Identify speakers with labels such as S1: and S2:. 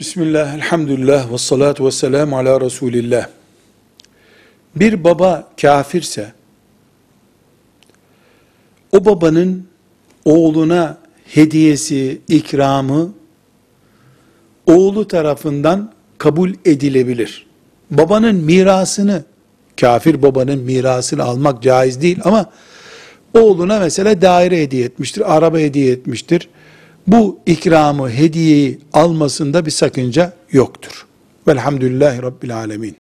S1: Bismillah, elhamdülillah, ve salatu ve selamu ala Resulillah. Bir baba kafirse, o babanın oğluna hediyesi, ikramı, oğlu tarafından kabul edilebilir. Babanın mirasını, kafir babanın mirasını almak caiz değil ama, oğluna mesela daire hediye etmiştir, araba hediye etmiştir bu ikramı, hediyeyi almasında bir sakınca yoktur. Velhamdülillahi Rabbil Alemin.